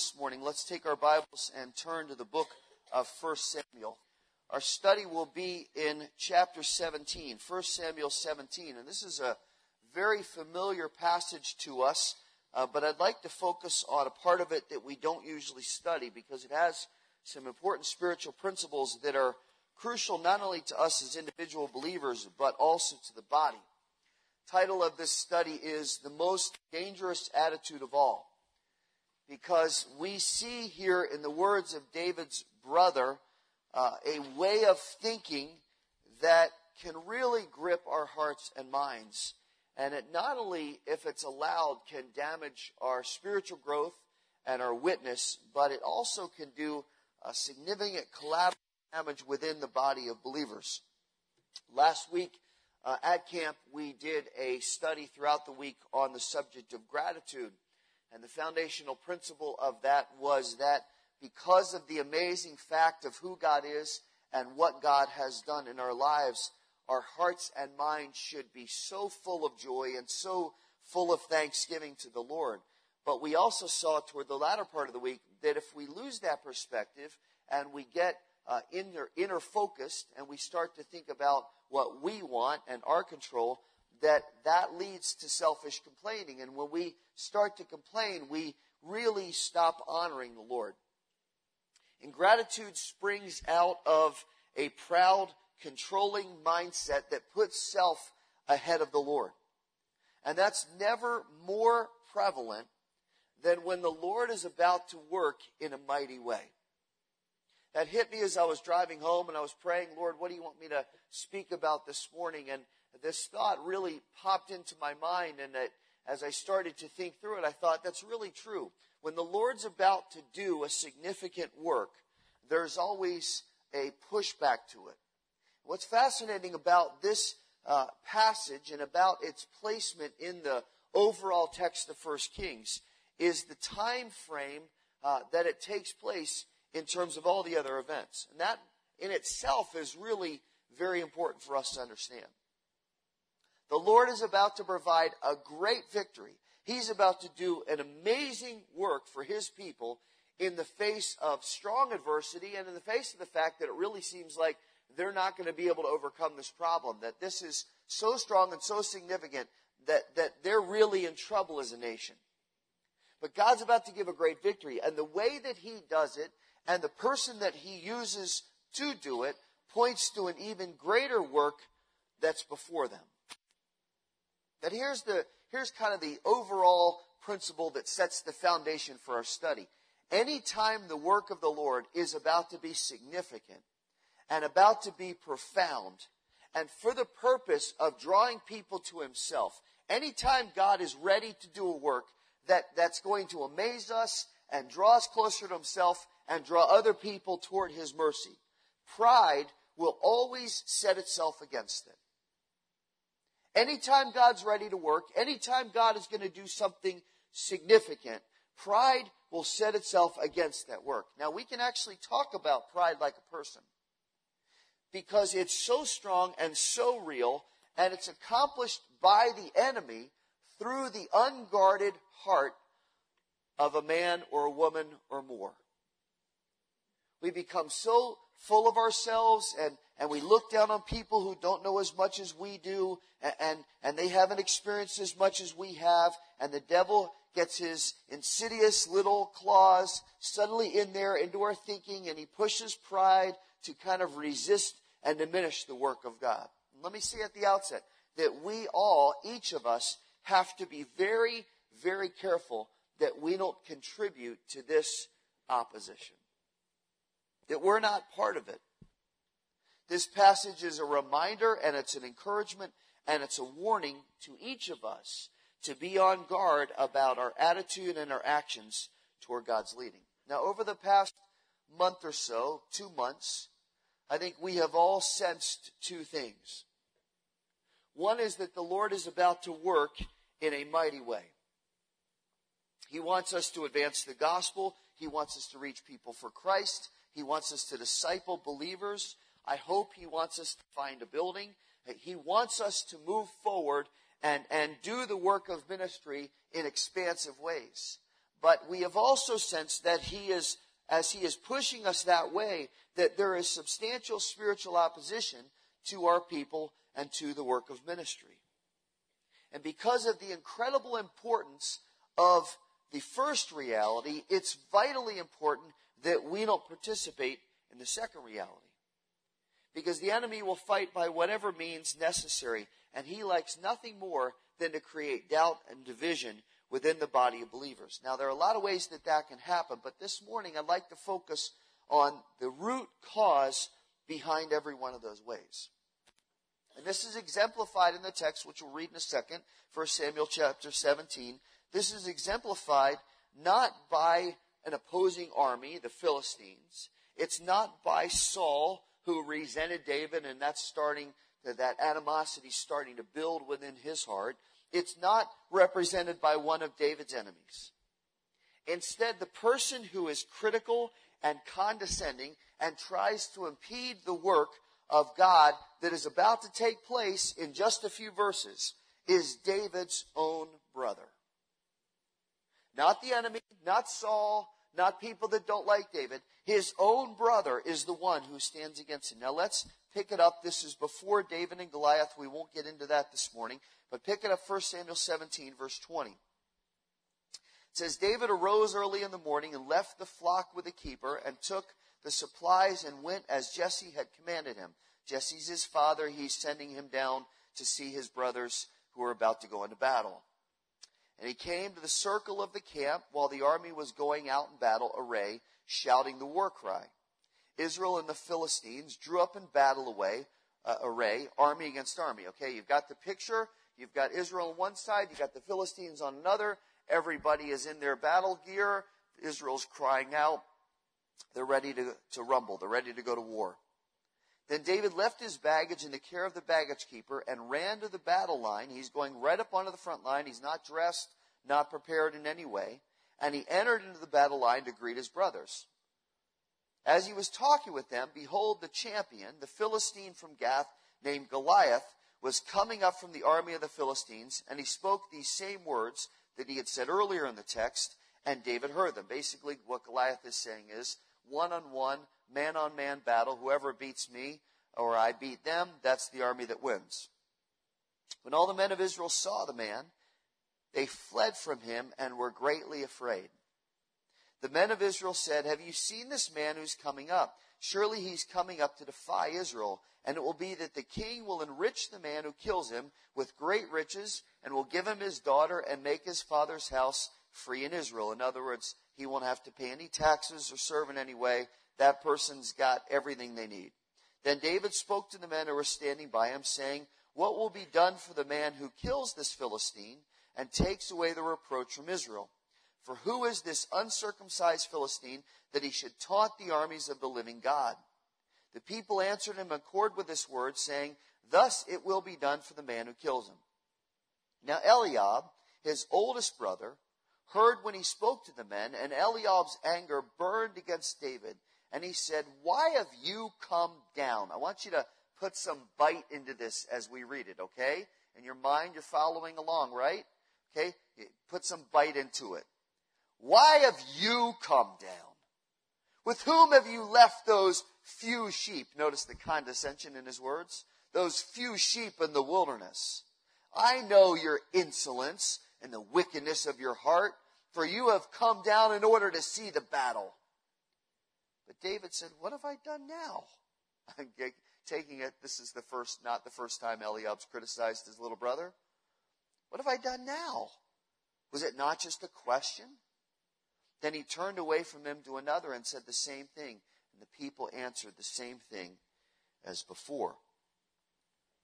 this morning, let's take our Bibles and turn to the book of 1 Samuel. Our study will be in chapter 17, 1 Samuel 17. And this is a very familiar passage to us, uh, but I'd like to focus on a part of it that we don't usually study because it has some important spiritual principles that are crucial not only to us as individual believers, but also to the body. Title of this study is The Most Dangerous Attitude of All. Because we see here in the words of David's brother uh, a way of thinking that can really grip our hearts and minds. And it not only, if it's allowed, can damage our spiritual growth and our witness, but it also can do a significant collateral damage within the body of believers. Last week uh, at camp, we did a study throughout the week on the subject of gratitude. And the foundational principle of that was that because of the amazing fact of who God is and what God has done in our lives, our hearts and minds should be so full of joy and so full of thanksgiving to the Lord. But we also saw toward the latter part of the week that if we lose that perspective and we get uh, inner, inner focused and we start to think about what we want and our control, that that leads to selfish complaining. And when we start to complain, we really stop honoring the Lord. Ingratitude springs out of a proud, controlling mindset that puts self ahead of the Lord. And that's never more prevalent than when the Lord is about to work in a mighty way. That hit me as I was driving home and I was praying, Lord, what do you want me to speak about this morning? And this thought really popped into my mind. And that as I started to think through it, I thought that's really true. When the Lord's about to do a significant work, there's always a pushback to it. What's fascinating about this uh, passage and about its placement in the overall text of First Kings is the time frame uh, that it takes place in terms of all the other events. And that in itself is really very important for us to understand. The Lord is about to provide a great victory. He's about to do an amazing work for His people in the face of strong adversity and in the face of the fact that it really seems like they're not going to be able to overcome this problem, that this is so strong and so significant that, that they're really in trouble as a nation. But God's about to give a great victory. And the way that He does it and the person that He uses to do it points to an even greater work that's before them. That here's the, here's kind of the overall principle that sets the foundation for our study. Anytime the work of the Lord is about to be significant and about to be profound, and for the purpose of drawing people to Himself, anytime God is ready to do a work that, that's going to amaze us and draw us closer to Himself and draw other people toward His mercy, pride will always set itself against it. Anytime God's ready to work, anytime God is going to do something significant, pride will set itself against that work. Now, we can actually talk about pride like a person because it's so strong and so real, and it's accomplished by the enemy through the unguarded heart of a man or a woman or more. We become so full of ourselves and, and we look down on people who don't know as much as we do and, and, and they haven't experienced as much as we have and the devil gets his insidious little claws suddenly in there into our thinking and he pushes pride to kind of resist and diminish the work of God. Let me say at the outset that we all, each of us, have to be very, very careful that we don't contribute to this opposition. That we're not part of it. This passage is a reminder and it's an encouragement and it's a warning to each of us to be on guard about our attitude and our actions toward God's leading. Now, over the past month or so, two months, I think we have all sensed two things. One is that the Lord is about to work in a mighty way. He wants us to advance the gospel. He wants us to reach people for Christ. He wants us to disciple believers. I hope He wants us to find a building. He wants us to move forward and, and do the work of ministry in expansive ways. but we have also sensed that he is, as he is pushing us that way, that there is substantial spiritual opposition to our people and to the work of ministry. And because of the incredible importance of the first reality, it's vitally important that we don't participate in the second reality. Because the enemy will fight by whatever means necessary, and he likes nothing more than to create doubt and division within the body of believers. Now, there are a lot of ways that that can happen, but this morning I'd like to focus on the root cause behind every one of those ways. And this is exemplified in the text, which we'll read in a second, 1 Samuel chapter 17. This is exemplified not by an opposing army, the Philistines. It's not by Saul who resented David and that's starting that animosity starting to build within his heart. It's not represented by one of David's enemies. Instead, the person who is critical and condescending and tries to impede the work of God that is about to take place in just a few verses is David's own brother. Not the enemy, not Saul, not people that don't like David. His own brother is the one who stands against him. Now let's pick it up. This is before David and Goliath. We won't get into that this morning, but pick it up 1 Samuel 17, verse 20. It says, David arose early in the morning and left the flock with the keeper and took the supplies and went as Jesse had commanded him. Jesse's his father. He's sending him down to see his brothers who are about to go into battle. And he came to the circle of the camp while the army was going out in battle array, shouting the war cry. Israel and the Philistines drew up in battle away, uh, array, army against army. Okay, you've got the picture. You've got Israel on one side. You've got the Philistines on another. Everybody is in their battle gear. Israel's crying out. They're ready to, to rumble. They're ready to go to war. Then David left his baggage in the care of the baggage keeper and ran to the battle line. He's going right up onto the front line. He's not dressed, not prepared in any way. And he entered into the battle line to greet his brothers. As he was talking with them, behold, the champion, the Philistine from Gath, named Goliath, was coming up from the army of the Philistines, and he spoke these same words that he had said earlier in the text, and David heard them. Basically, what Goliath is saying is one on one, man on man battle. Whoever beats me or I beat them, that's the army that wins. When all the men of Israel saw the man, they fled from him and were greatly afraid. The men of Israel said, Have you seen this man who's coming up? Surely he's coming up to defy Israel. And it will be that the king will enrich the man who kills him with great riches and will give him his daughter and make his father's house free in Israel. In other words, he won't have to pay any taxes or serve in any way that person's got everything they need. Then David spoke to the men who were standing by him, saying, What will be done for the man who kills this Philistine and takes away the reproach from Israel? For who is this uncircumcised Philistine that he should taunt the armies of the living God? The people answered him in accord with this word, saying, Thus it will be done for the man who kills him. Now Eliab, his oldest brother, heard when he spoke to the men, and Eliab's anger burned against David. And he said, Why have you come down? I want you to put some bite into this as we read it, okay? In your mind, you're following along, right? Okay? Put some bite into it. Why have you come down? With whom have you left those few sheep? Notice the condescension in his words. Those few sheep in the wilderness. I know your insolence and the wickedness of your heart, for you have come down in order to see the battle. But David said, What have I done now? I'm taking it, this is the first, not the first time Eliab's criticized his little brother. What have I done now? Was it not just a question? Then he turned away from him to another and said the same thing. And the people answered the same thing as before.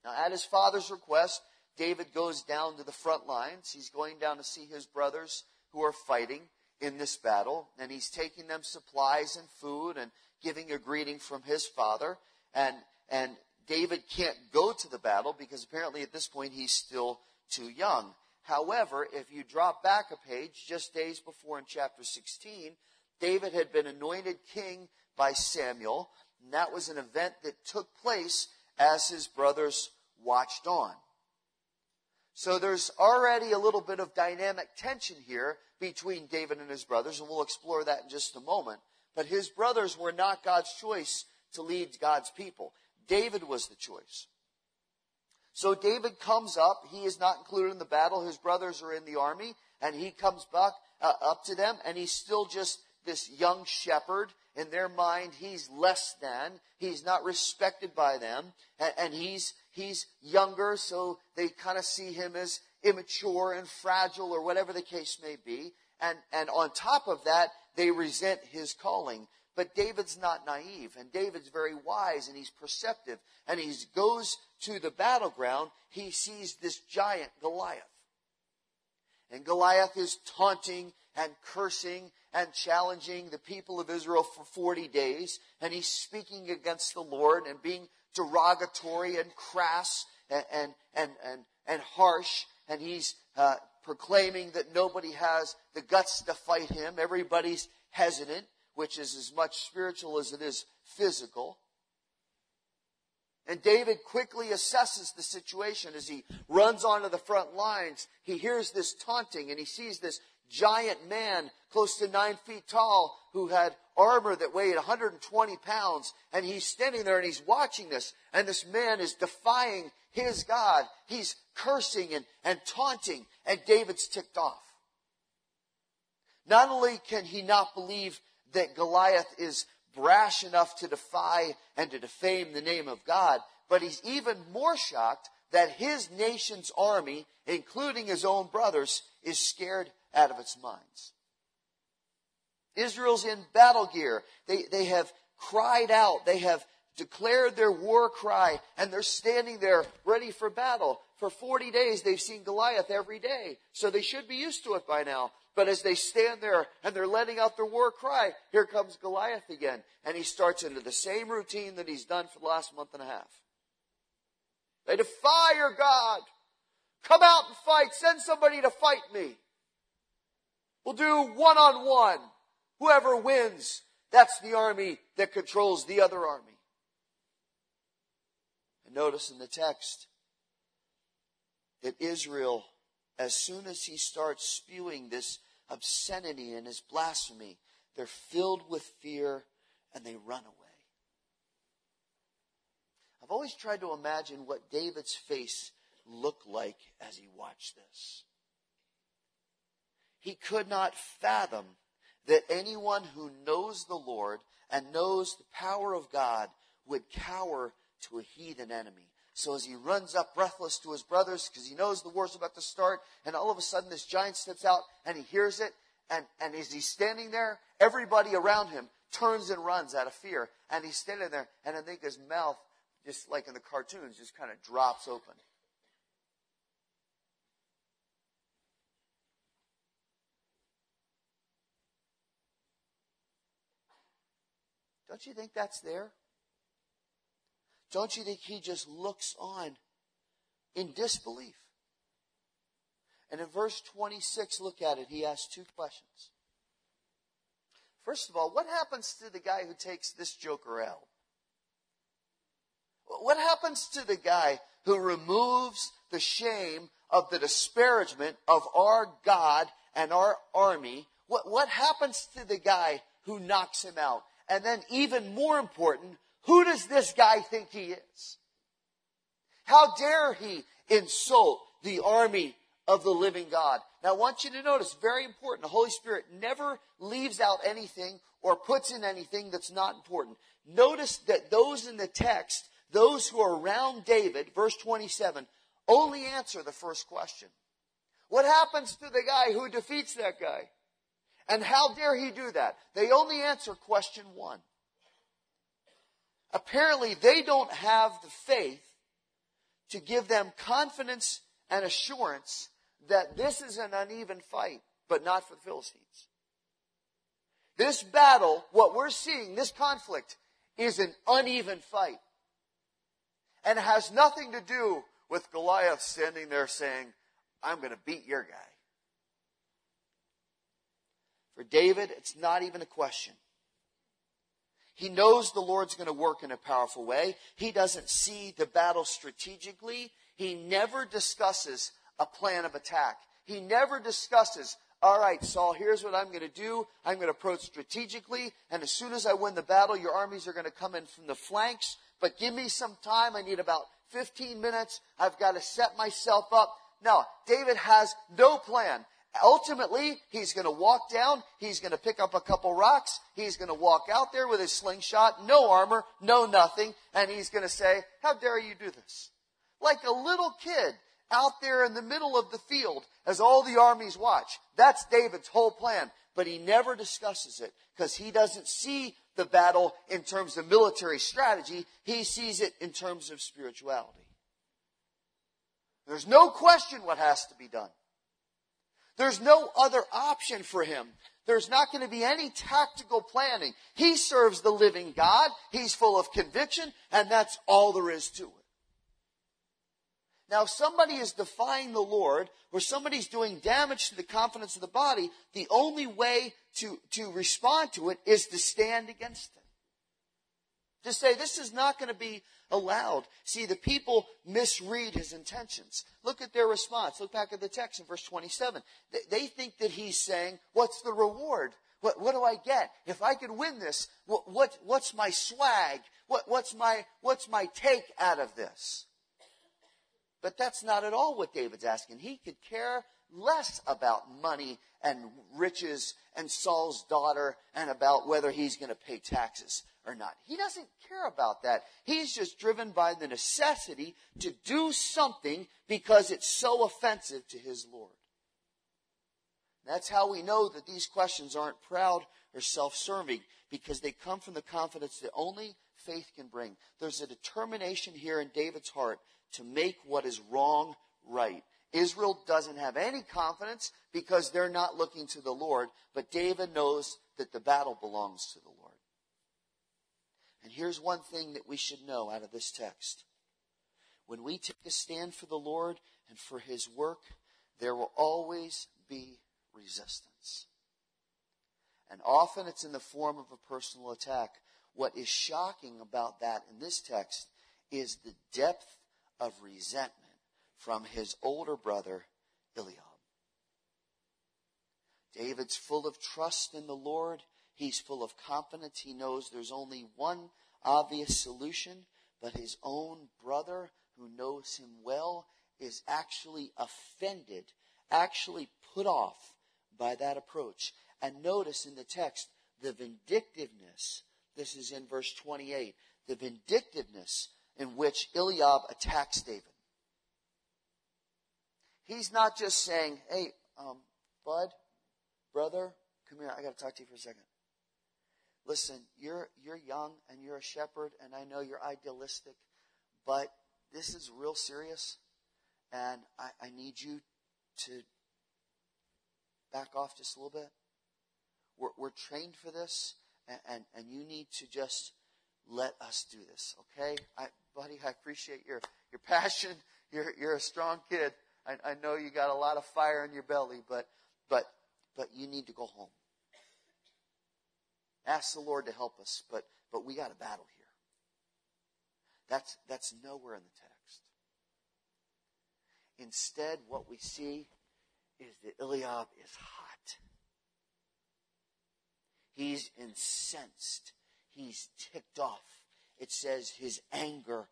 Now, at his father's request, David goes down to the front lines. He's going down to see his brothers who are fighting in this battle, and he's taking them supplies and food and giving a greeting from his father. And, and David can't go to the battle because apparently at this point he's still too young. However, if you drop back a page, just days before in chapter 16, David had been anointed king by Samuel, and that was an event that took place as his brothers watched on. So there's already a little bit of dynamic tension here between David and his brothers, and we'll explore that in just a moment. But his brothers were not God's choice to lead God's people. David was the choice. So David comes up. He is not included in the battle. His brothers are in the army, and he comes back uh, up to them, and he's still just this young shepherd. In their mind, he's less than. He's not respected by them, and, and he's he's younger, so they kind of see him as immature and fragile, or whatever the case may be. And and on top of that, they resent his calling. But David's not naive, and David's very wise, and he's perceptive. And he goes to the battleground. He sees this giant Goliath. And Goliath is taunting and cursing and challenging the people of Israel for 40 days. And he's speaking against the Lord and being derogatory and crass and, and, and, and, and harsh. And he's uh, proclaiming that nobody has the guts to fight him. Everybody's hesitant, which is as much spiritual as it is physical. And David quickly assesses the situation as he runs onto the front lines. He hears this taunting and he sees this giant man close to nine feet tall who had armor that weighed 120 pounds. And he's standing there and he's watching this. And this man is defying his God. He's cursing and, and taunting. And David's ticked off. Not only can he not believe that Goliath is brash enough to defy and to defame the name of God, but he's even more shocked that his nation's army, including his own brothers, is scared out of its minds. Israel's in battle gear. They, they have cried out. They have declared their war cry and they're standing there ready for battle. For 40 days, they've seen Goliath every day. So they should be used to it by now. But as they stand there and they're letting out their war cry, here comes Goliath again. And he starts into the same routine that he's done for the last month and a half. They defy your God. Come out and fight. Send somebody to fight me. We'll do one on one. Whoever wins, that's the army that controls the other army. And notice in the text that Israel, as soon as he starts spewing this obscenity and his blasphemy. They're filled with fear and they run away. I've always tried to imagine what David's face looked like as he watched this. He could not fathom that anyone who knows the Lord and knows the power of God would cower to a heathen enemy. So as he runs up breathless to his brothers because he knows the war's about to start, and all of a sudden this giant steps out and he hears it, and, and as he's standing there, everybody around him turns and runs out of fear. And he's standing there, and I think his mouth, just like in the cartoons, just kind of drops open. Don't you think that's there? Don't you think he just looks on in disbelief? And in verse 26, look at it. He asks two questions. First of all, what happens to the guy who takes this joker out? What happens to the guy who removes the shame of the disparagement of our God and our army? What, what happens to the guy who knocks him out? And then even more important, who does this guy think he is? How dare he insult the army of the living God? Now, I want you to notice, very important, the Holy Spirit never leaves out anything or puts in anything that's not important. Notice that those in the text, those who are around David, verse 27, only answer the first question. What happens to the guy who defeats that guy? And how dare he do that? They only answer question one. Apparently, they don't have the faith to give them confidence and assurance that this is an uneven fight, but not for the Philistines. This battle, what we're seeing, this conflict, is an uneven fight. And it has nothing to do with Goliath standing there saying, I'm going to beat your guy. For David, it's not even a question. He knows the Lord's going to work in a powerful way. He doesn't see the battle strategically. He never discusses a plan of attack. He never discusses, all right, Saul, here's what I'm going to do. I'm going to approach strategically, and as soon as I win the battle, your armies are going to come in from the flanks. But give me some time. I need about 15 minutes. I've got to set myself up. No, David has no plan. Ultimately, he's going to walk down. He's going to pick up a couple rocks. He's going to walk out there with his slingshot, no armor, no nothing, and he's going to say, how dare you do this? Like a little kid out there in the middle of the field as all the armies watch. That's David's whole plan. But he never discusses it because he doesn't see the battle in terms of military strategy. He sees it in terms of spirituality. There's no question what has to be done. There's no other option for him. There's not going to be any tactical planning. He serves the living God. He's full of conviction, and that's all there is to it. Now, if somebody is defying the Lord or somebody's doing damage to the confidence of the body, the only way to, to respond to it is to stand against it. To say, this is not going to be allowed. See, the people misread his intentions. Look at their response. Look back at the text in verse 27. They think that he's saying, what's the reward? What, what do I get? If I could win this, what, what what's my swag? What, what's, my, what's my take out of this? But that's not at all what David's asking. He could care less about money and riches and Saul's daughter and about whether he's going to pay taxes or not. He doesn't care about that. He's just driven by the necessity to do something because it's so offensive to his Lord. That's how we know that these questions aren't proud or self-serving because they come from the confidence that only faith can bring. There's a determination here in David's heart to make what is wrong right. Israel doesn't have any confidence because they're not looking to the Lord, but David knows that the battle belongs to the Lord. And here's one thing that we should know out of this text. When we take a stand for the Lord and for His work, there will always be resistance. And often it's in the form of a personal attack. What is shocking about that in this text is the depth of resentment from his older brother, Eliab. David's full of trust in the Lord. He's full of confidence. He knows there's only one obvious solution, but his own brother, who knows him well, is actually offended, actually put off by that approach. And notice in the text the vindictiveness. This is in verse 28. The vindictiveness in which Eliab attacks David. He's not just saying, hey, um, bud, brother, come here, I got to talk to you for a second. Listen, you're, you're young and you're a shepherd, and I know you're idealistic, but this is real serious, and I, I need you to back off just a little bit. We're, we're trained for this, and, and, and you need to just let us do this, okay? I, buddy, I appreciate your, your passion. You're, you're a strong kid. I, I know you got a lot of fire in your belly, but, but, but you need to go home. Ask the Lord to help us, but, but we got a battle here. That's, that's nowhere in the text. Instead, what we see is that Eliab is hot. He's incensed. He's ticked off. It says his anger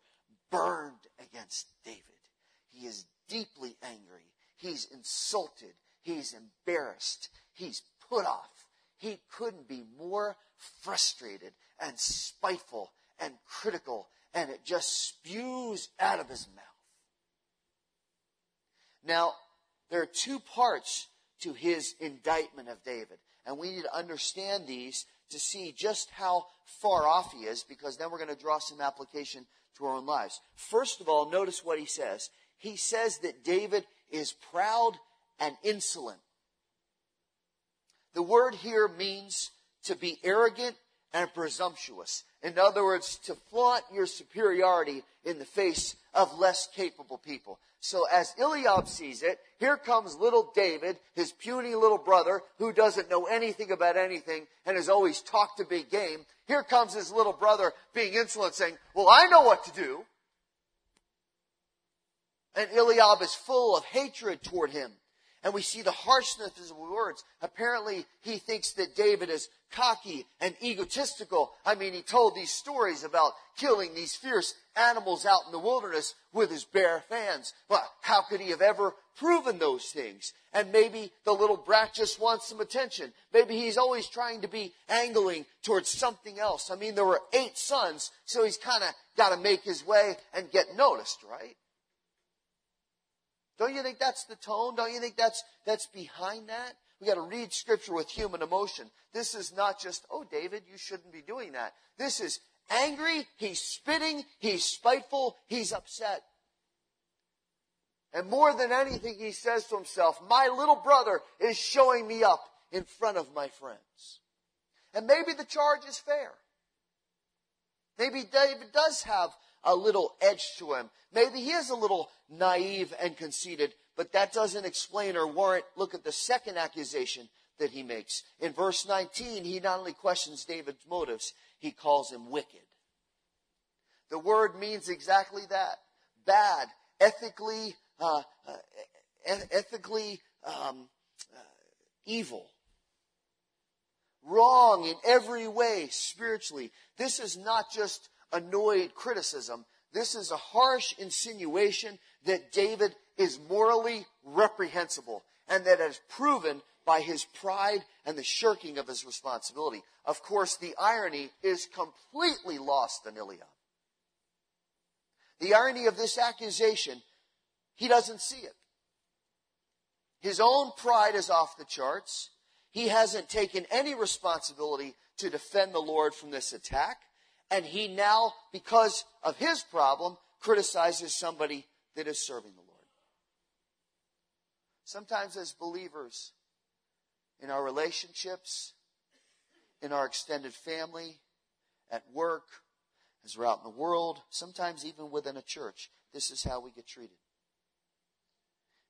burned against David. He is deeply angry. He's insulted. He's embarrassed. He's put off. He couldn't be more frustrated and spiteful and critical, and it just spews out of his mouth. Now, there are two parts to his indictment of David, and we need to understand these to see just how far off he is, because then we're going to draw some application to our own lives. First of all, notice what he says. He says that David is proud and insolent. The word here means to be arrogant and presumptuous. In other words, to flaunt your superiority in the face of less capable people. So as Eliab sees it, here comes little David, his puny little brother, who doesn't know anything about anything and has always talked a big game. Here comes his little brother being insolent saying, well, I know what to do. And Eliab is full of hatred toward him. And we see the harshness of his words. Apparently, he thinks that David is cocky and egotistical. I mean, he told these stories about killing these fierce animals out in the wilderness with his bare hands. But how could he have ever proven those things? And maybe the little brat just wants some attention. Maybe he's always trying to be angling towards something else. I mean, there were eight sons, so he's kind of got to make his way and get noticed, right? Don't you think that's the tone? Don't you think that's, that's behind that? We got to read scripture with human emotion. This is not just, oh, David, you shouldn't be doing that. This is angry, he's spitting, he's spiteful, he's upset. And more than anything, he says to himself, my little brother is showing me up in front of my friends. And maybe the charge is fair. Maybe David does have a little edge to him. Maybe he is a little naive and conceited, but that doesn't explain or warrant. Look at the second accusation that he makes. In verse 19, he not only questions David's motives, he calls him wicked. The word means exactly that. Bad, ethically, uh, uh, ethically um, uh, evil. Wrong in every way spiritually. This is not just annoyed criticism. This is a harsh insinuation that David is morally reprehensible and that is proven by his pride and the shirking of his responsibility. Of course, the irony is completely lost on Eliab. The irony of this accusation, he doesn't see it. His own pride is off the charts. He hasn't taken any responsibility to defend the Lord from this attack. And he now, because of his problem, criticizes somebody that is serving the Lord. Sometimes, as believers, in our relationships, in our extended family, at work, as we're out in the world, sometimes even within a church, this is how we get treated.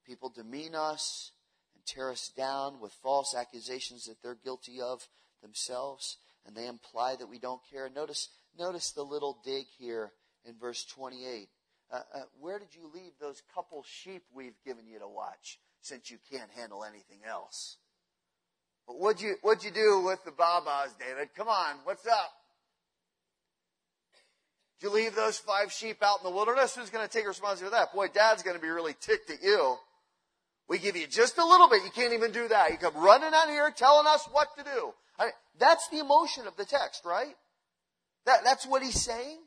People demean us and tear us down with false accusations that they're guilty of themselves, and they imply that we don't care. Notice, notice the little dig here in verse 28. Uh, uh, where did you leave those couple sheep we've given you to watch since you can't handle anything else? But what'd you, what'd you do with the babas, David? Come on, what's up? Did you leave those five sheep out in the wilderness? Who's going to take responsibility for that? Boy, dad's going to be really ticked at you. We give you just a little bit. You can't even do that. You come running out here telling us what to do. I mean, that's the emotion of the text, right? That, that's what he's saying.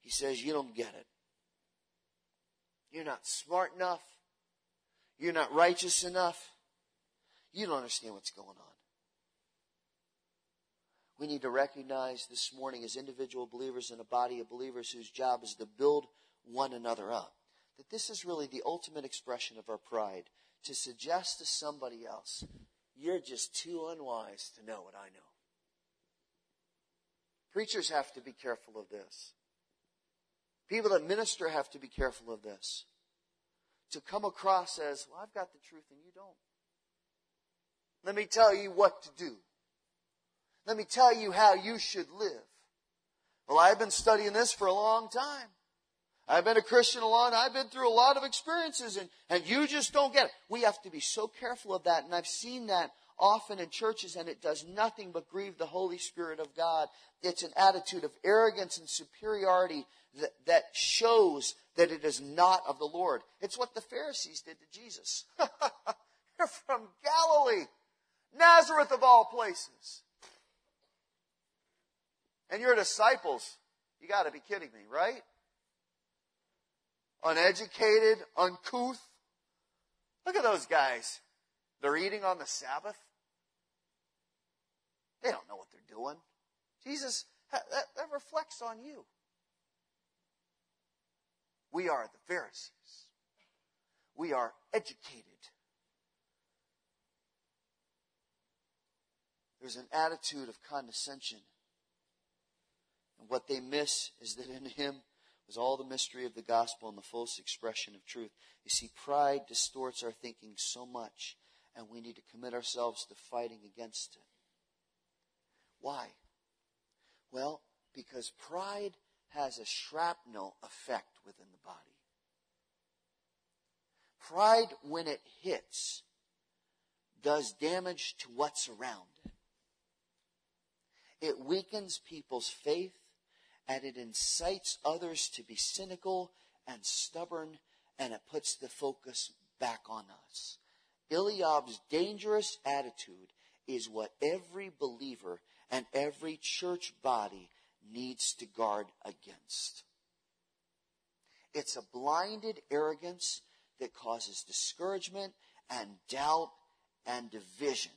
He says, You don't get it. You're not smart enough. You're not righteous enough. You don't understand what's going on. We need to recognize this morning as individual believers in a body of believers whose job is to build one another up, that this is really the ultimate expression of our pride to suggest to somebody else, you're just too unwise to know what I know. Preachers have to be careful of this. People that minister have to be careful of this. To come across as, well, I've got the truth and you don't. Let me tell you what to do. Let me tell you how you should live. Well, I've been studying this for a long time. I've been a Christian a long I've been through a lot of experiences and, and you just don't get it. We have to be so careful of that. And I've seen that often in churches and it does nothing but grieve the Holy Spirit of God. It's an attitude of arrogance and superiority that, that shows that it is not of the Lord. It's what the Pharisees did to Jesus. You're from Galilee, Nazareth of all places. And your disciples, you got to be kidding me, right? Uneducated, uncouth. Look at those guys. They're eating on the Sabbath. They don't know what they're doing. Jesus, that, that reflects on you. We are the Pharisees. We are educated. There's an attitude of condescension and what they miss is that in him was all the mystery of the gospel and the fullest expression of truth. You see, pride distorts our thinking so much, and we need to commit ourselves to fighting against it. Why? Well, because pride has a shrapnel effect within the body. Pride, when it hits, does damage to what's around it. It weakens people's faith and it incites others to be cynical and stubborn and it puts the focus back on us. Eliab's dangerous attitude is what every believer and every church body needs to guard against. It's a blinded arrogance that causes discouragement and doubt and division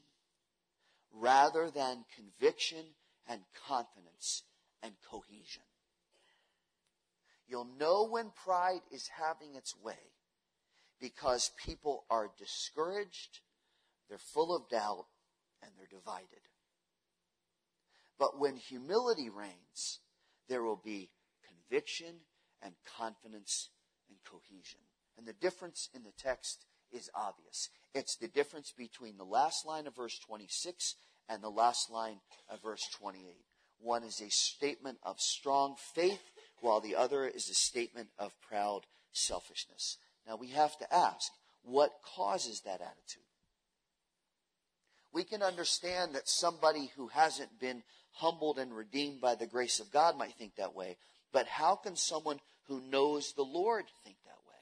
rather than conviction and confidence and cohesion. You'll know when pride is having its way because people are discouraged, they're full of doubt, and they're divided. But when humility reigns, there will be conviction and confidence and cohesion. And the difference in the text is obvious. It's the difference between the last line of verse 26 and the last line of verse 28. One is a statement of strong faith, while the other is a statement of proud selfishness. Now we have to ask, what causes that attitude? We can understand that somebody who hasn't been humbled and redeemed by the grace of God might think that way. But how can someone who knows the Lord think that way?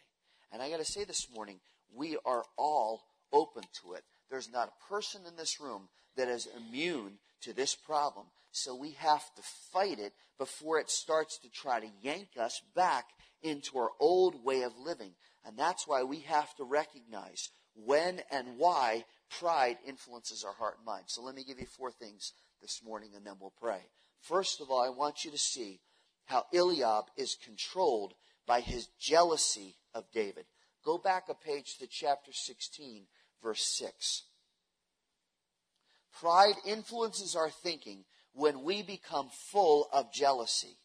And I got to say this morning, we are all open to it. There's not a person in this room that is immune to this problem. So we have to fight it before it starts to try to yank us back into our old way of living. And that's why we have to recognize when and why pride influences our heart and mind. So let me give you four things this morning and then we'll pray. First of all, I want you to see how Eliab is controlled by his jealousy of David. Go back a page to chapter 16, verse 6. Pride influences our thinking when we become full of jealousy.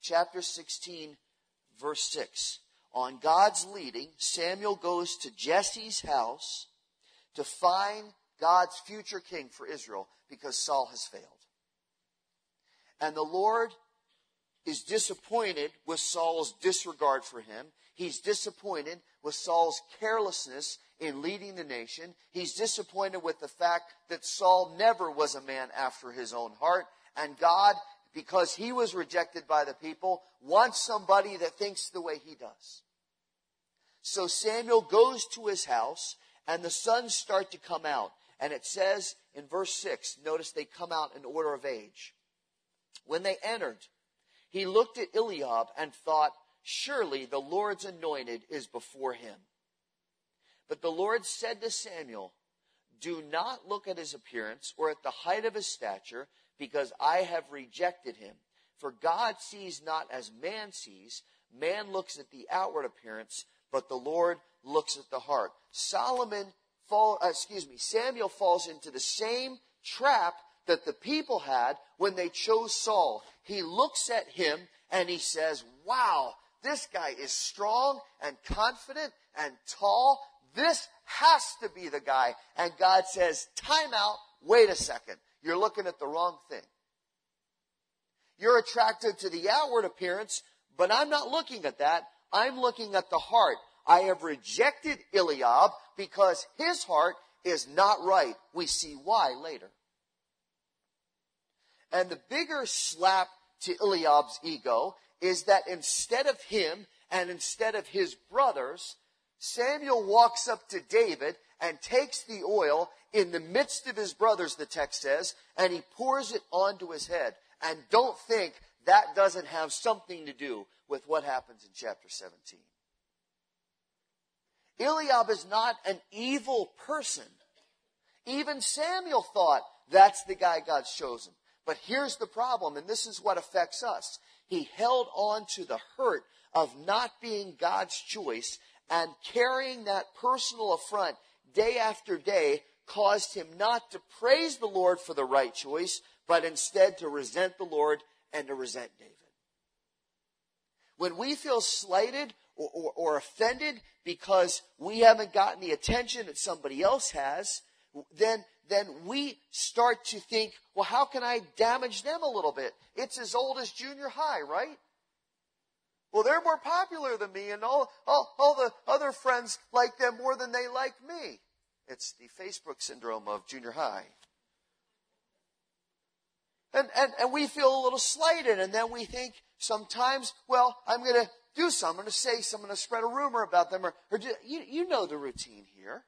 Chapter 16, verse 6. On God's leading, Samuel goes to Jesse's house to find God's future king for Israel because Saul has failed. And the Lord is disappointed with Saul's disregard for him. He's disappointed with Saul's carelessness in leading the nation. He's disappointed with the fact that Saul never was a man after his own heart. And God, because he was rejected by the people, wants somebody that thinks the way he does. So Samuel goes to his house and the sons start to come out. And it says in verse 6, notice they come out in order of age. When they entered, he looked at Eliab and thought, Surely the Lord's anointed is before him. But the Lord said to Samuel, Do not look at his appearance or at the height of his stature, because I have rejected him. For God sees not as man sees. Man looks at the outward appearance, but the Lord looks at the heart. Solomon fall, uh, excuse me, Samuel falls into the same trap that the people had when they chose Saul. He looks at him and he says, wow, this guy is strong and confident and tall. This has to be the guy. And God says, time out. Wait a second. You're looking at the wrong thing. You're attracted to the outward appearance, but I'm not looking at that. I'm looking at the heart. I have rejected Eliab because his heart is not right. We see why later. And the bigger slap to Eliab's ego is that instead of him and instead of his brothers, Samuel walks up to David and takes the oil in the midst of his brothers, the text says, and he pours it onto his head. And don't think that doesn't have something to do with what happens in chapter 17. Eliab is not an evil person. Even Samuel thought that's the guy God's chosen. But here's the problem, and this is what affects us. He held on to the hurt of not being God's choice and carrying that personal affront day after day caused him not to praise the Lord for the right choice, but instead to resent the Lord and to resent David. When we feel slighted or, or, or offended because we haven't gotten the attention that somebody else has, then then we start to think, well, how can I damage them a little bit? It's as old as junior high, right? Well, they're more popular than me, and all, all, all the other friends like them more than they like me. It's the Facebook syndrome of junior high. And, and, and we feel a little slighted, and then we think sometimes, well, I'm going to do something, I'm going to say something, I'm going to spread a rumor about them, or, or do, you, you know the routine here.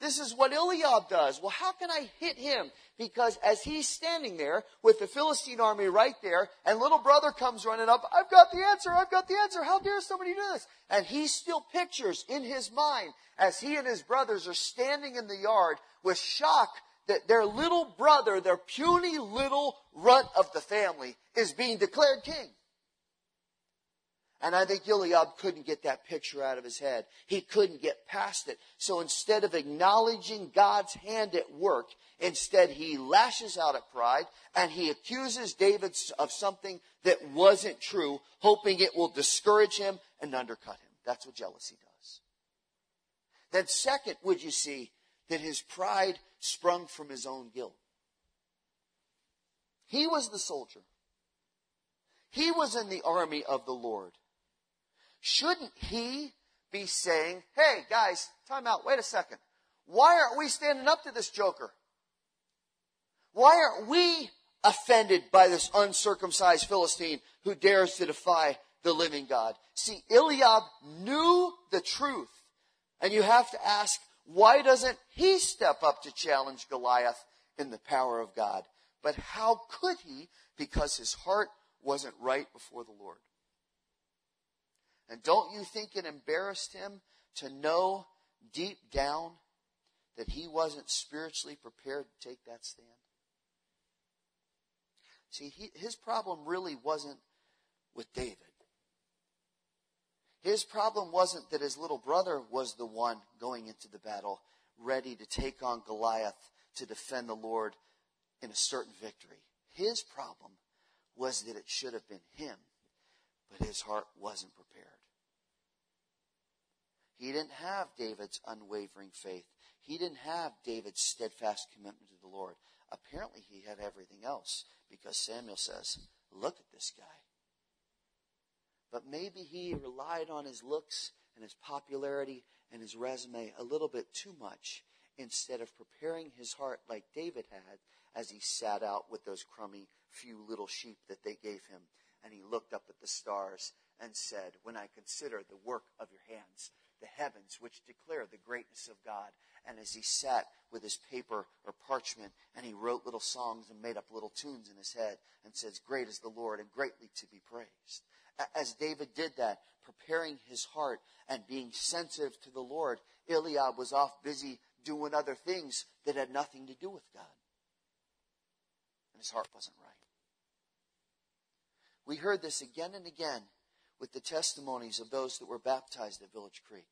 This is what Eliab does. Well, how can I hit him? Because as he's standing there with the Philistine army right there, and little brother comes running up, I've got the answer, I've got the answer, how dare somebody do this? And he still pictures in his mind as he and his brothers are standing in the yard with shock that their little brother, their puny little runt of the family, is being declared king. And I think Eliab couldn't get that picture out of his head. He couldn't get past it. So instead of acknowledging God's hand at work, instead he lashes out at pride and he accuses David of something that wasn't true, hoping it will discourage him and undercut him. That's what jealousy does. Then second, would you see that his pride sprung from his own guilt? He was the soldier. He was in the army of the Lord. Shouldn't he be saying, hey, guys, time out, wait a second. Why aren't we standing up to this joker? Why aren't we offended by this uncircumcised Philistine who dares to defy the living God? See, Eliab knew the truth. And you have to ask, why doesn't he step up to challenge Goliath in the power of God? But how could he? Because his heart wasn't right before the Lord. And don't you think it embarrassed him to know deep down that he wasn't spiritually prepared to take that stand? See, he, his problem really wasn't with David. His problem wasn't that his little brother was the one going into the battle, ready to take on Goliath to defend the Lord in a certain victory. His problem was that it should have been him, but his heart wasn't prepared. He didn't have David's unwavering faith. He didn't have David's steadfast commitment to the Lord. Apparently, he had everything else because Samuel says, Look at this guy. But maybe he relied on his looks and his popularity and his resume a little bit too much instead of preparing his heart like David had as he sat out with those crummy few little sheep that they gave him. And he looked up at the stars and said, When I consider the work of your hands, the heavens which declare the greatness of God. And as he sat with his paper or parchment and he wrote little songs and made up little tunes in his head and says, Great is the Lord and greatly to be praised. As David did that, preparing his heart and being sensitive to the Lord, Eliab was off busy doing other things that had nothing to do with God. And his heart wasn't right. We heard this again and again with the testimonies of those that were baptized at Village Creek.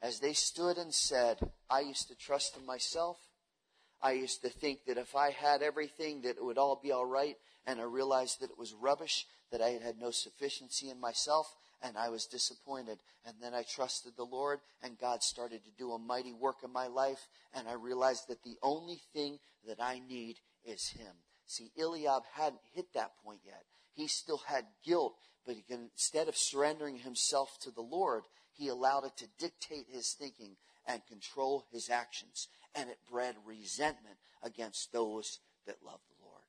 As they stood and said, I used to trust in myself. I used to think that if I had everything, that it would all be all right. And I realized that it was rubbish, that I had had no sufficiency in myself, and I was disappointed. And then I trusted the Lord, and God started to do a mighty work in my life, and I realized that the only thing that I need is Him. See, Eliab hadn't hit that point yet he still had guilt, but he instead of surrendering himself to the Lord, he allowed it to dictate his thinking and control his actions. And it bred resentment against those that love the Lord.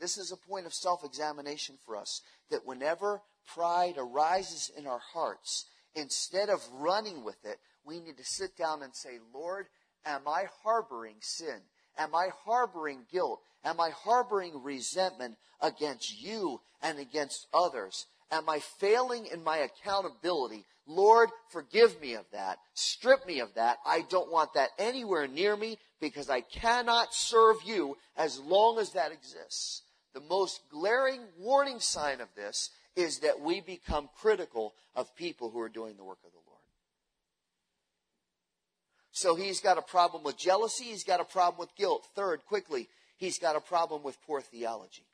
This is a point of self examination for us that whenever pride arises in our hearts, instead of running with it, we need to sit down and say, Lord, am I harboring sin? Am I harboring guilt? Am I harboring resentment against you and against others? Am I failing in my accountability? Lord, forgive me of that. Strip me of that. I don't want that anywhere near me because I cannot serve you as long as that exists. The most glaring warning sign of this is that we become critical of people who are doing the work of the Lord. So he's got a problem with jealousy. He's got a problem with guilt. Third, quickly, he's got a problem with poor theology.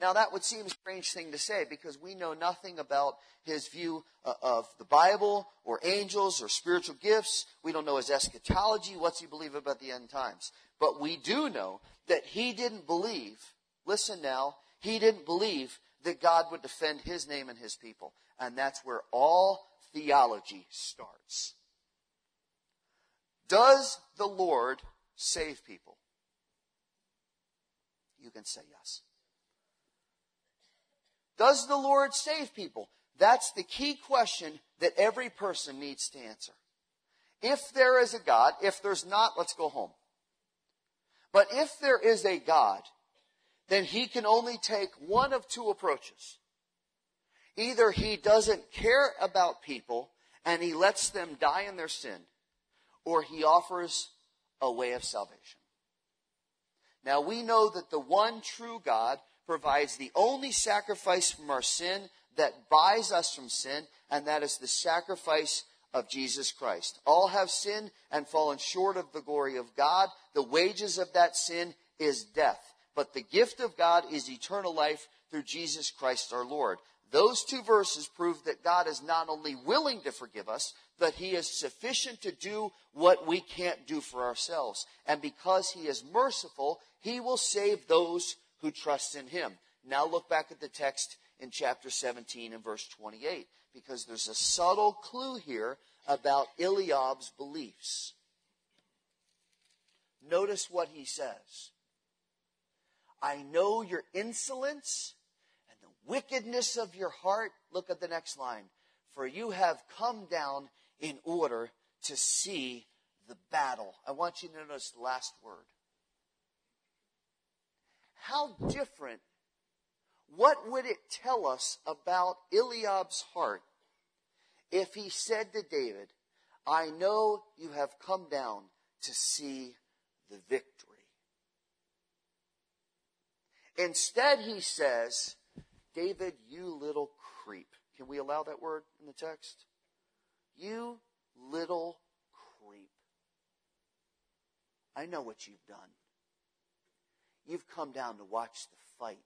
Now, that would seem a strange thing to say because we know nothing about his view uh, of the Bible or angels or spiritual gifts. We don't know his eschatology. What's he believe about the end times? But we do know that he didn't believe, listen now, he didn't believe that God would defend his name and his people. And that's where all theology starts. Does the Lord save people? You can say yes. Does the Lord save people? That's the key question that every person needs to answer. If there is a God, if there's not, let's go home. But if there is a God, then he can only take one of two approaches. Either he doesn't care about people and he lets them die in their sin, or he offers a way of salvation. Now we know that the one true God provides the only sacrifice from our sin that buys us from sin, and that is the sacrifice of Jesus Christ. All have sinned and fallen short of the glory of God. The wages of that sin is death. But the gift of God is eternal life through Jesus Christ our Lord. Those two verses prove that God is not only willing to forgive us, but He is sufficient to do what we can't do for ourselves. And because He is merciful, He will save those who trust in Him. Now look back at the text in chapter 17 and verse 28, because there's a subtle clue here about Eliab's beliefs. Notice what he says. I know your insolence wickedness of your heart. Look at the next line. For you have come down in order to see the battle. I want you to notice the last word. How different, what would it tell us about Eliab's heart if he said to David, I know you have come down to see the victory? Instead, he says, David, you little creep. Can we allow that word in the text? You little creep. I know what you've done. You've come down to watch the fight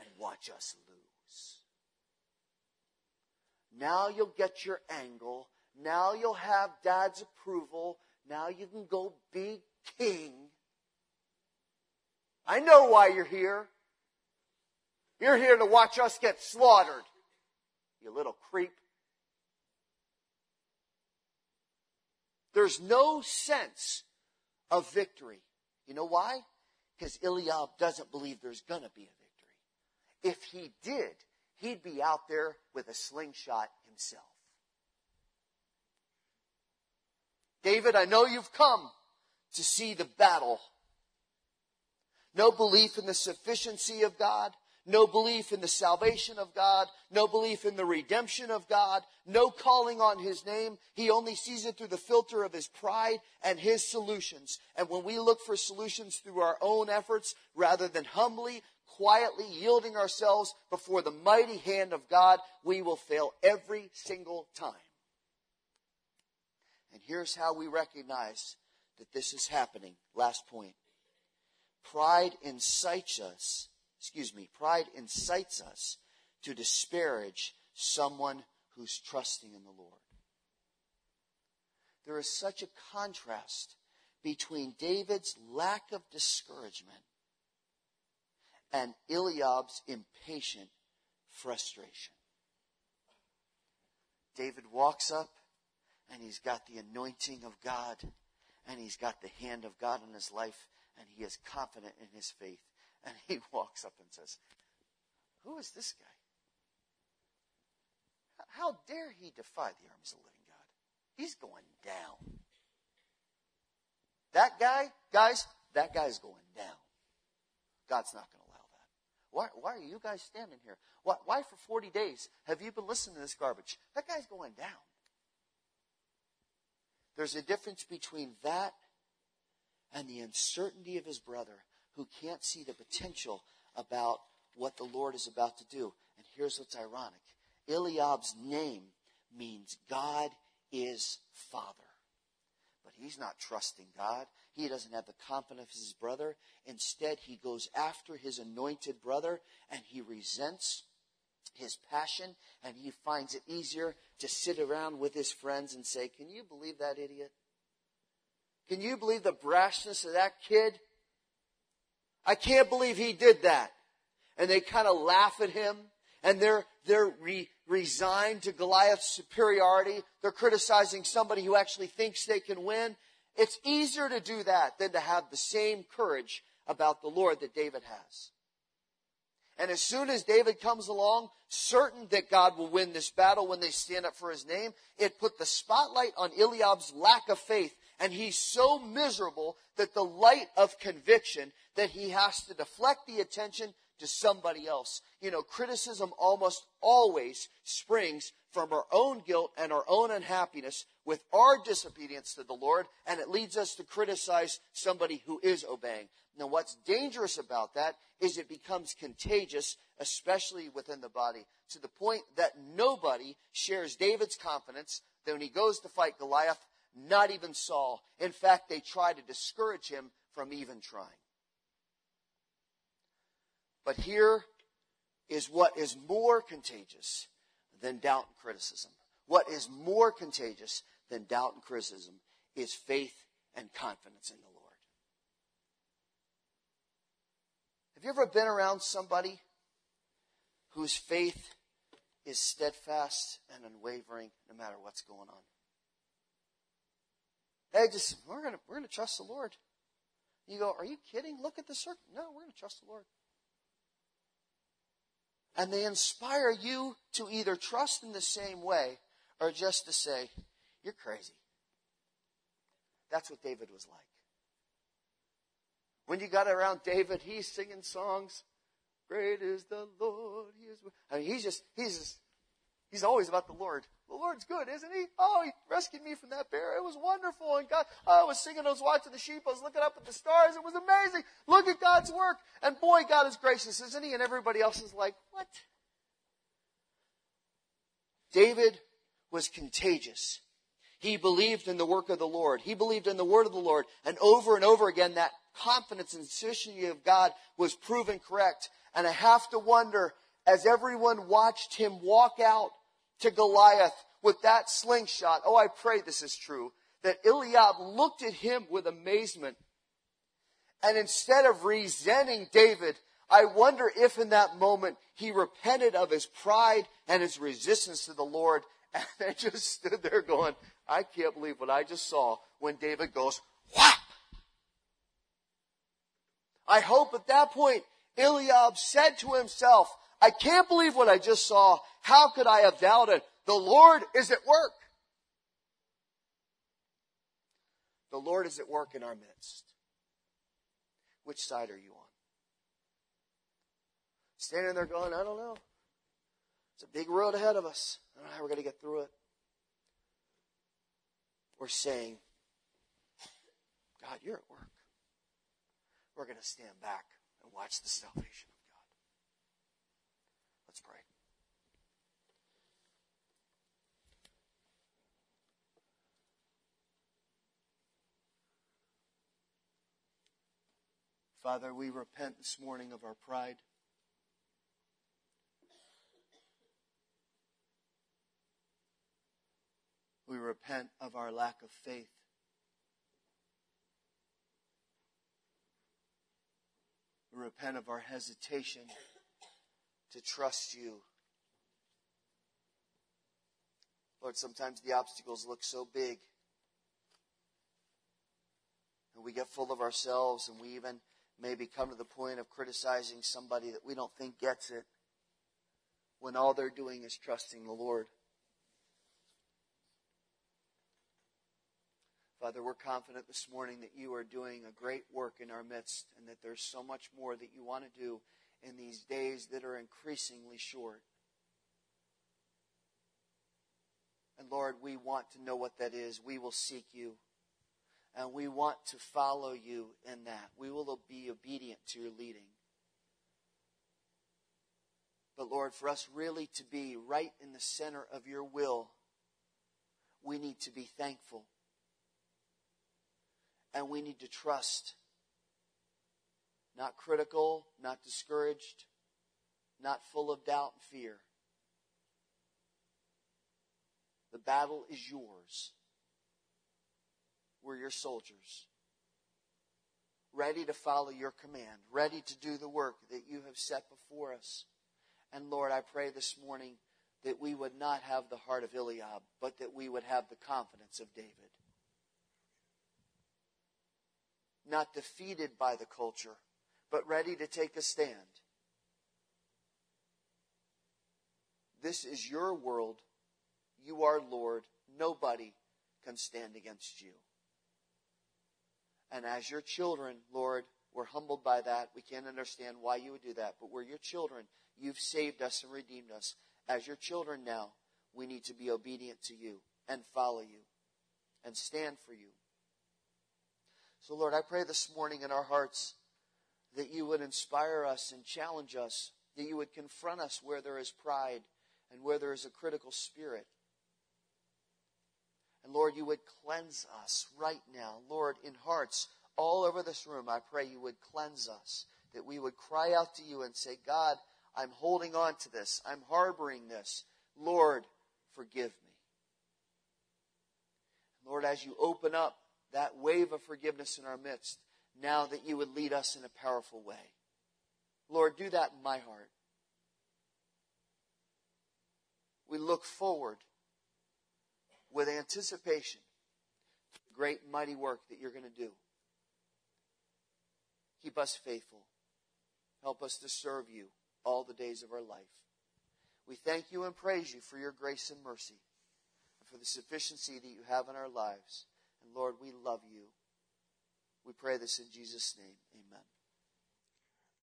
and watch us lose. Now you'll get your angle. Now you'll have dad's approval. Now you can go be king. I know why you're here. You're here to watch us get slaughtered. You little creep. There's no sense of victory. You know why? Because Eliab doesn't believe there's going to be a victory. If he did, he'd be out there with a slingshot himself. David, I know you've come to see the battle. No belief in the sufficiency of God, no belief in the salvation of God, no belief in the redemption of God, no calling on His name. He only sees it through the filter of His pride and His solutions. And when we look for solutions through our own efforts, rather than humbly, quietly yielding ourselves before the mighty hand of God, we will fail every single time. And here's how we recognize that this is happening. Last point. Pride incites us excuse me, pride incites us to disparage someone who's trusting in the Lord. There is such a contrast between David's lack of discouragement and Eliab's impatient frustration. David walks up and he's got the anointing of God and he's got the hand of God in his life and he is confident in his faith. And he walks up and says, Who is this guy? How dare he defy the armies of the living God? He's going down. That guy, guys, that guy's going down. God's not going to allow that. Why, why are you guys standing here? Why, why for 40 days have you been listening to this garbage? That guy's going down. There's a difference between that and the uncertainty of his brother who can't see the potential about what the Lord is about to do. And here's what's ironic Eliab's name means God is Father. But he's not trusting God. He doesn't have the confidence of his brother. Instead, he goes after his anointed brother and he resents his passion and he finds it easier to sit around with his friends and say, Can you believe that idiot? Can you believe the brashness of that kid? I can't believe he did that. And they kind of laugh at him and they're, they're re- resigned to Goliath's superiority. They're criticizing somebody who actually thinks they can win. It's easier to do that than to have the same courage about the Lord that David has. And as soon as David comes along, certain that God will win this battle when they stand up for his name, it put the spotlight on Eliab's lack of faith. And he's so miserable that the light of conviction that he has to deflect the attention to somebody else. You know, criticism almost always springs from our own guilt and our own unhappiness with our disobedience to the Lord, and it leads us to criticize somebody who is obeying. Now, what's dangerous about that is it becomes contagious, especially within the body, to the point that nobody shares David's confidence that when he goes to fight Goliath, not even Saul. In fact, they try to discourage him from even trying. But here is what is more contagious than doubt and criticism. What is more contagious than doubt and criticism is faith and confidence in the Lord. Have you ever been around somebody whose faith is steadfast and unwavering no matter what's going on? They just, we're to we're gonna trust the Lord. You go, are you kidding? Look at the circle. No, we're to trust the Lord and they inspire you to either trust in the same way or just to say, You're crazy. That's what David was like. When you got around David, he's singing songs. Great is the Lord. He is. I mean, he's just, he's just, he's always about the Lord. The Lord's good, isn't he? Oh, he rescued me from that bear. It was wonderful. And God, oh, I was singing, I was watching the sheep. I was looking up at the stars. It was amazing. Look at God's work. And boy, God is gracious, isn't he? And everybody else is like, what? David was contagious. He believed in the work of the Lord. He believed in the word of the Lord. And over and over again, that confidence and sufficiency of God was proven correct. And I have to wonder, as everyone watched him walk out to Goliath with that slingshot. Oh, I pray this is true. That Eliab looked at him with amazement. And instead of resenting David, I wonder if in that moment he repented of his pride and his resistance to the Lord and just stood there going, I can't believe what I just saw when David goes, whap! I hope at that point Eliab said to himself, I can't believe what I just saw. How could I have doubted? The Lord is at work. The Lord is at work in our midst. Which side are you on? Standing there going, I don't know. It's a big road ahead of us. I don't know how we're going to get through it. We're saying, God, you're at work. We're going to stand back and watch the salvation Let's pray. Father, we repent this morning of our pride. We repent of our lack of faith. We repent of our hesitation to trust you. Lord, sometimes the obstacles look so big. And we get full of ourselves and we even maybe come to the point of criticizing somebody that we don't think gets it when all they're doing is trusting the Lord. Father, we're confident this morning that you are doing a great work in our midst and that there's so much more that you want to do in these days that are increasingly short. And Lord, we want to know what that is. We will seek you. And we want to follow you in that. We will be obedient to your leading. But Lord, for us really to be right in the center of your will, we need to be thankful. And we need to trust. Not critical, not discouraged, not full of doubt and fear. The battle is yours. We're your soldiers, ready to follow your command, ready to do the work that you have set before us. And Lord, I pray this morning that we would not have the heart of Eliab, but that we would have the confidence of David. Not defeated by the culture, but ready to take a stand. This is your world. You are Lord. Nobody can stand against you. And as your children, Lord, we're humbled by that. We can't understand why you would do that, but we're your children. You've saved us and redeemed us. As your children now, we need to be obedient to you and follow you and stand for you. So, Lord, I pray this morning in our hearts that you would inspire us and challenge us, that you would confront us where there is pride and where there is a critical spirit. And Lord, you would cleanse us right now. Lord, in hearts all over this room, I pray you would cleanse us, that we would cry out to you and say, God, I'm holding on to this. I'm harboring this. Lord, forgive me. Lord, as you open up that wave of forgiveness in our midst, now that you would lead us in a powerful way. Lord, do that in my heart. We look forward with anticipation the great mighty work that you're going to do. Keep us faithful. Help us to serve you all the days of our life. We thank you and praise you for your grace and mercy and for the sufficiency that you have in our lives. And Lord, we love you. We pray this in Jesus' name. Amen.